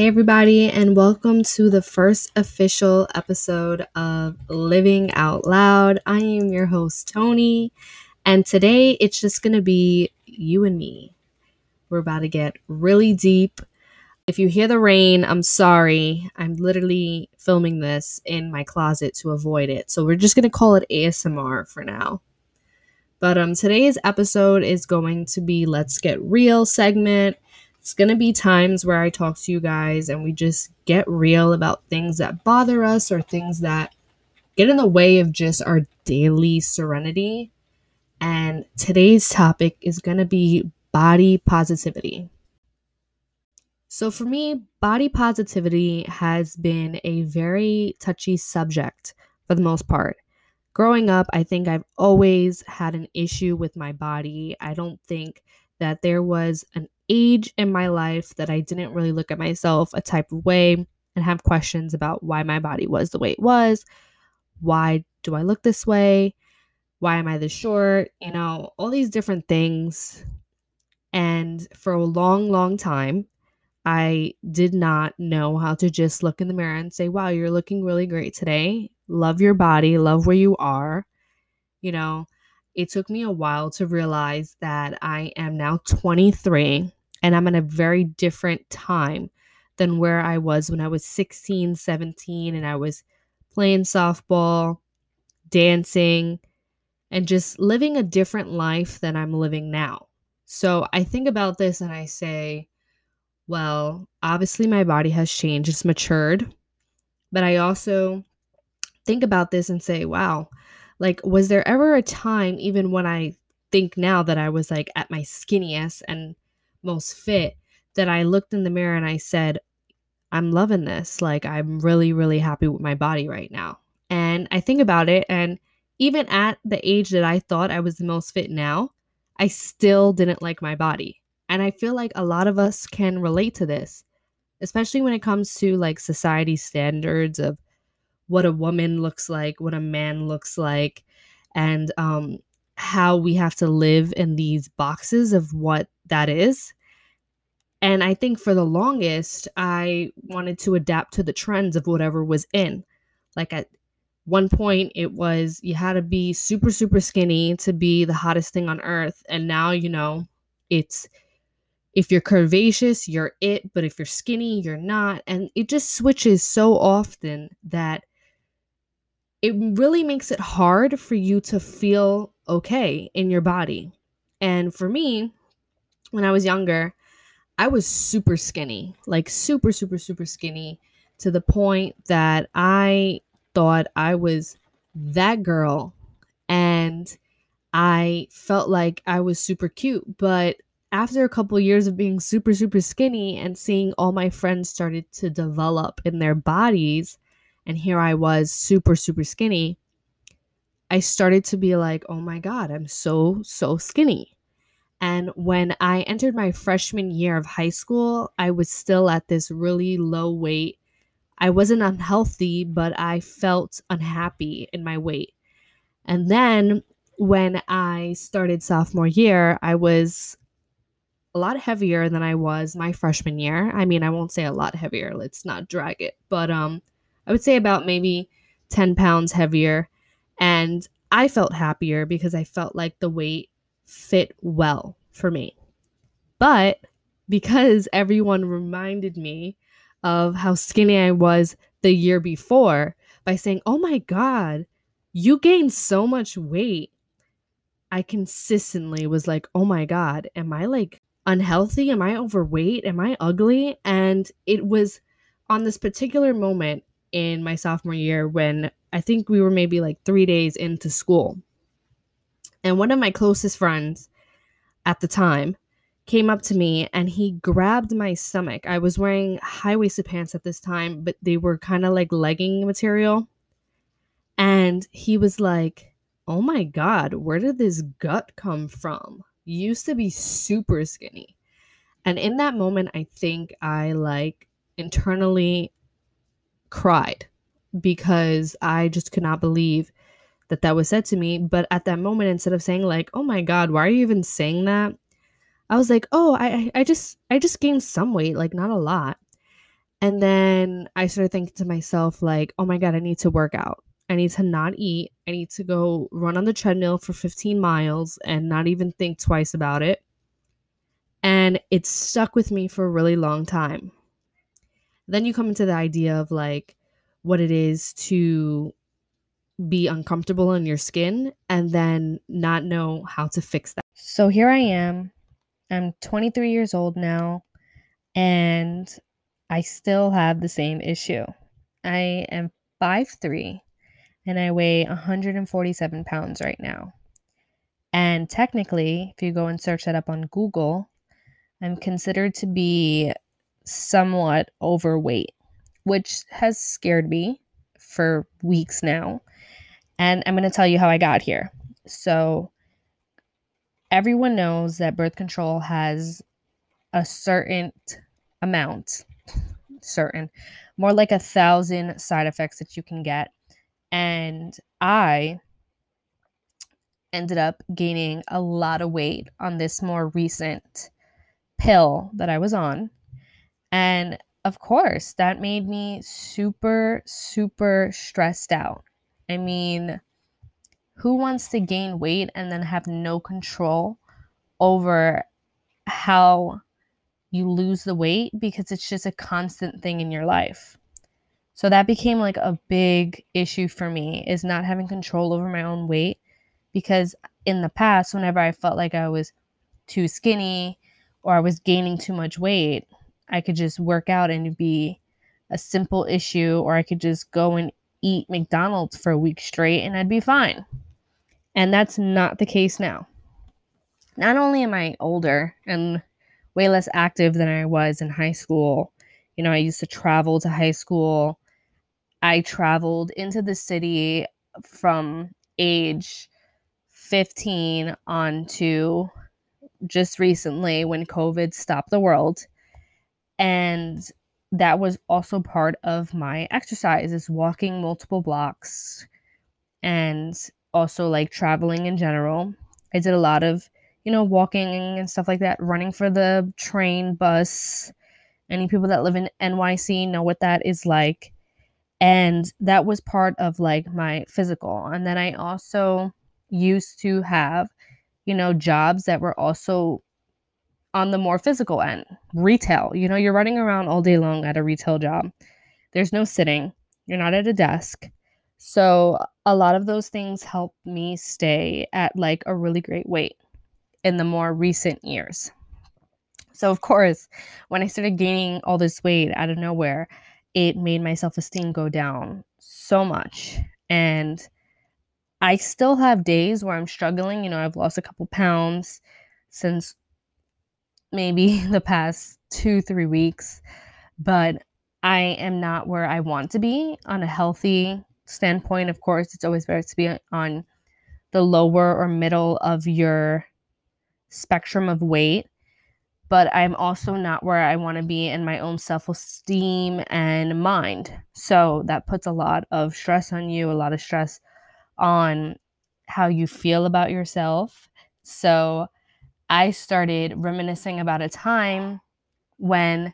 Hey, everybody, and welcome to the first official episode of Living Out Loud. I am your host, Tony, and today it's just going to be you and me. We're about to get really deep. If you hear the rain, I'm sorry. I'm literally filming this in my closet to avoid it. So we're just going to call it ASMR for now. But um today's episode is going to be Let's Get Real segment it's going to be times where I talk to you guys and we just get real about things that bother us or things that get in the way of just our daily serenity. And today's topic is going to be body positivity. So, for me, body positivity has been a very touchy subject for the most part. Growing up, I think I've always had an issue with my body. I don't think that there was an age in my life that I didn't really look at myself a type of way and have questions about why my body was the way it was. Why do I look this way? Why am I this short? You know, all these different things. And for a long, long time, I did not know how to just look in the mirror and say, wow, you're looking really great today. Love your body, love where you are. You know, it took me a while to realize that I am now 23 and I'm in a very different time than where I was when I was 16, 17, and I was playing softball, dancing, and just living a different life than I'm living now. So I think about this and I say, well, obviously my body has changed, it's matured. But I also think about this and say, wow, like, was there ever a time, even when I think now that I was like at my skinniest and most fit that I looked in the mirror and I said, I'm loving this. Like, I'm really, really happy with my body right now. And I think about it, and even at the age that I thought I was the most fit now, I still didn't like my body. And I feel like a lot of us can relate to this, especially when it comes to like society standards of what a woman looks like, what a man looks like, and um, how we have to live in these boxes of what that is. And I think for the longest, I wanted to adapt to the trends of whatever was in. Like at one point, it was you had to be super, super skinny to be the hottest thing on earth. And now, you know, it's if you're curvaceous, you're it. But if you're skinny, you're not. And it just switches so often that it really makes it hard for you to feel okay in your body. And for me, when I was younger, I was super skinny, like super, super, super skinny to the point that I thought I was that girl and I felt like I was super cute. But after a couple of years of being super, super skinny and seeing all my friends started to develop in their bodies, and here I was super, super skinny, I started to be like, oh my God, I'm so, so skinny. And when I entered my freshman year of high school, I was still at this really low weight. I wasn't unhealthy, but I felt unhappy in my weight. And then when I started sophomore year, I was a lot heavier than I was my freshman year. I mean, I won't say a lot heavier, let's not drag it, but um I would say about maybe 10 pounds heavier. And I felt happier because I felt like the weight fit well for me. But because everyone reminded me of how skinny I was the year before by saying, Oh my God, you gained so much weight. I consistently was like, Oh my God, am I like unhealthy? Am I overweight? Am I ugly? And it was on this particular moment in my sophomore year when I think we were maybe like three days into school. And one of my closest friends at the time came up to me and he grabbed my stomach. I was wearing high waisted pants at this time, but they were kind of like legging material. And he was like, Oh my God, where did this gut come from? Used to be super skinny. And in that moment, I think I like internally cried because I just could not believe that that was said to me. But at that moment, instead of saying like, "Oh my God, why are you even saying that?" I was like, "Oh, I I just I just gained some weight, like not a lot." And then I started thinking to myself, like, oh my God, I need to work out. I need to not eat. I need to go run on the treadmill for 15 miles and not even think twice about it. And it stuck with me for a really long time. Then you come into the idea of like what it is to be uncomfortable in your skin and then not know how to fix that. So here I am. I'm 23 years old now and I still have the same issue. I am 5'3 and I weigh 147 pounds right now. And technically, if you go and search that up on Google, I'm considered to be somewhat overweight, which has scared me for weeks now. And I'm going to tell you how I got here. So, everyone knows that birth control has a certain amount certain, more like a thousand side effects that you can get. And I ended up gaining a lot of weight on this more recent pill that I was on. And of course, that made me super, super stressed out. I mean, who wants to gain weight and then have no control over how you lose the weight because it's just a constant thing in your life. So that became like a big issue for me is not having control over my own weight because in the past whenever I felt like I was too skinny or I was gaining too much weight, I could just work out and be a simple issue or I could just go and eat McDonald's for a week straight and I'd be fine. And that's not the case now. Not only am I older and way less active than I was in high school. You know, I used to travel to high school. I traveled into the city from age 15 on to just recently when COVID stopped the world. And that was also part of my exercise is walking multiple blocks and also like traveling in general. I did a lot of you know, walking and stuff like that, running for the train, bus. Any people that live in NYC know what that is like. And that was part of like my physical. And then I also used to have, you know, jobs that were also on the more physical end, retail. You know, you're running around all day long at a retail job. There's no sitting. You're not at a desk. So, a lot of those things help me stay at like a really great weight in the more recent years. So, of course, when I started gaining all this weight out of nowhere, it made my self esteem go down so much. And I still have days where I'm struggling. You know, I've lost a couple pounds since maybe the past two, three weeks, but I am not where I want to be on a healthy standpoint. Of course, it's always better to be on the lower or middle of your spectrum of weight, but I'm also not where I want to be in my own self esteem and mind. So that puts a lot of stress on you, a lot of stress on how you feel about yourself. So I started reminiscing about a time when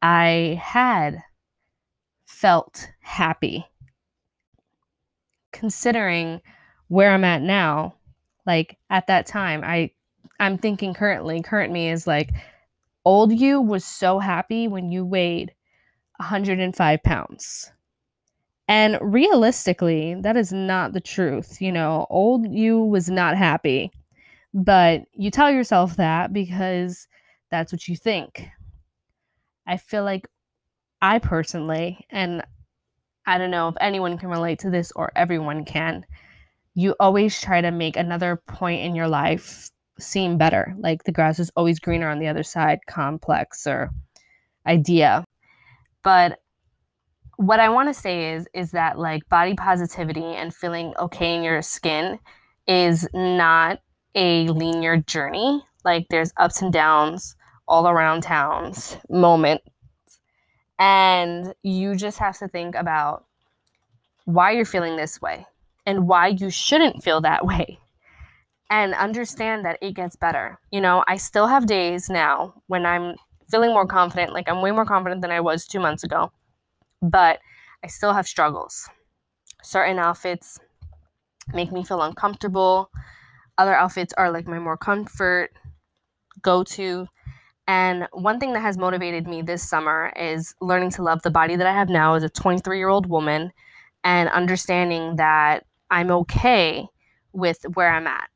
I had felt happy. Considering where I'm at now, like at that time, I I'm thinking currently, current me is like old you was so happy when you weighed 105 pounds. And realistically, that is not the truth. You know, old you was not happy. But you tell yourself that because that's what you think. I feel like I personally, and I don't know if anyone can relate to this or everyone can, you always try to make another point in your life seem better. Like the grass is always greener on the other side, complex or idea. But what I want to say is is that like body positivity and feeling okay in your skin is not a linear journey. Like there's ups and downs all around towns, moments. And you just have to think about why you're feeling this way and why you shouldn't feel that way and understand that it gets better. You know, I still have days now when I'm feeling more confident. Like I'm way more confident than I was two months ago, but I still have struggles. Certain outfits make me feel uncomfortable. Other outfits are like my more comfort go to. And one thing that has motivated me this summer is learning to love the body that I have now as a 23 year old woman and understanding that I'm okay with where I'm at.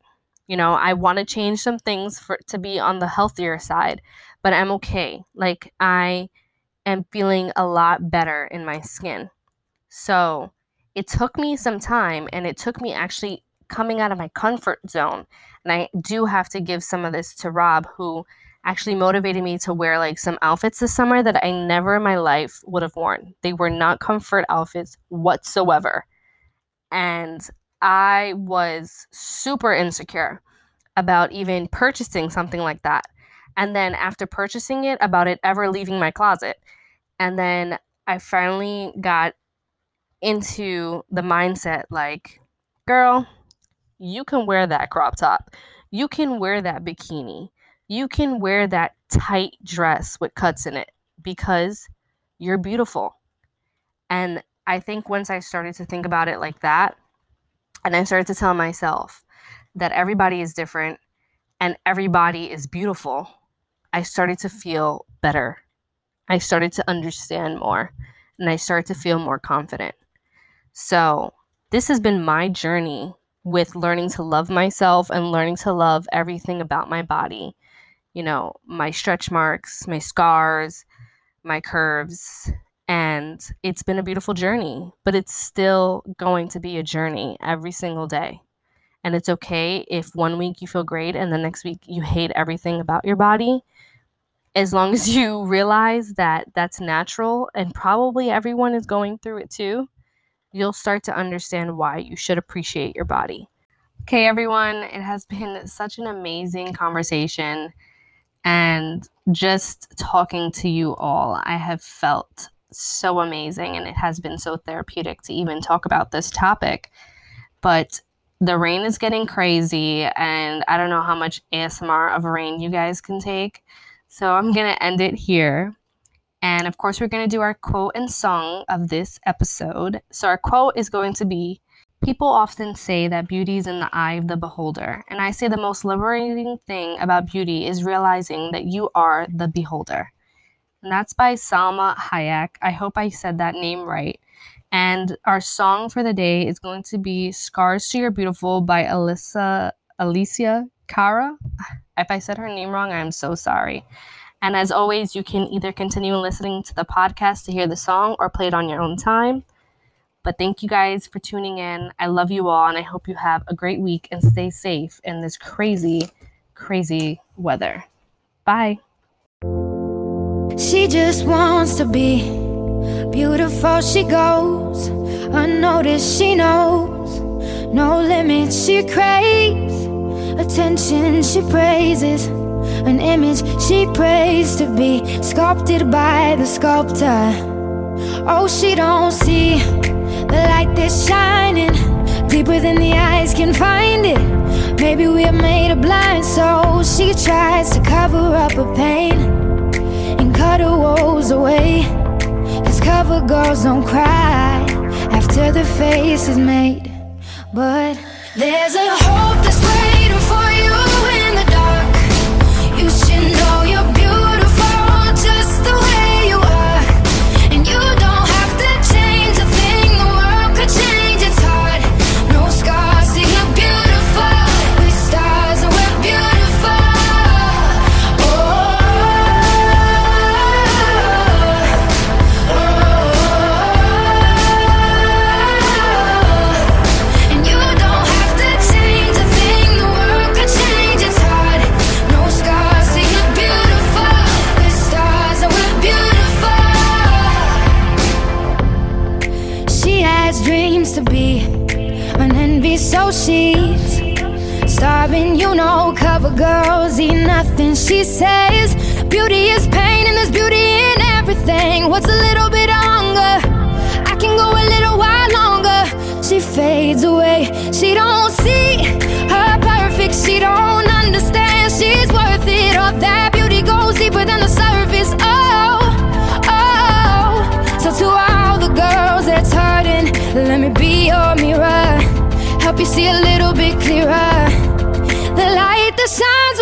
You know, I want to change some things for to be on the healthier side, but I'm okay. Like I am feeling a lot better in my skin. So, it took me some time and it took me actually coming out of my comfort zone. And I do have to give some of this to Rob who actually motivated me to wear like some outfits this summer that I never in my life would have worn. They were not comfort outfits whatsoever. And I was super insecure about even purchasing something like that. And then after purchasing it, about it ever leaving my closet. And then I finally got into the mindset like, girl, you can wear that crop top. You can wear that bikini. You can wear that tight dress with cuts in it because you're beautiful. And I think once I started to think about it like that, and I started to tell myself that everybody is different and everybody is beautiful, I started to feel better. I started to understand more and I started to feel more confident. So, this has been my journey with learning to love myself and learning to love everything about my body. You know, my stretch marks, my scars, my curves, and it's been a beautiful journey, but it's still going to be a journey every single day. And it's okay if one week you feel great and the next week you hate everything about your body. As long as you realize that that's natural and probably everyone is going through it too, you'll start to understand why you should appreciate your body. Okay, everyone, it has been such an amazing conversation. And just talking to you all, I have felt so amazing and it has been so therapeutic to even talk about this topic. But the rain is getting crazy and I don't know how much ASMR of rain you guys can take. So I'm going to end it here. And of course, we're going to do our quote and song of this episode. So our quote is going to be People often say that beauty is in the eye of the beholder. And I say the most liberating thing about beauty is realizing that you are the beholder and that's by Salma Hayek. I hope I said that name right. And our song for the day is going to be Scars to Your Beautiful by Alyssa Alicia Cara. If I said her name wrong, I'm so sorry. And as always, you can either continue listening to the podcast to hear the song or play it on your own time. But thank you guys for tuning in. I love you all, and I hope you have a great week and stay safe in this crazy, crazy weather. Bye. She just wants to be beautiful. She goes unnoticed. She knows no limits. She craves attention. She praises an image she prays to be sculpted by the sculptor. Oh, she don't see the light that's shining deeper than the eyes can find it. Maybe we're made of blind, so she tries to cover up her pain And cut her woes away Cause cover girls don't cry After the face is made But there's a hope fades away. She don't see her perfect She don't understand. She's worth it All that beauty goes deeper than the surface. Oh, oh. So to all the girls that's hurting Let me be your mirror. Help you see a little bit clearer. The light that shines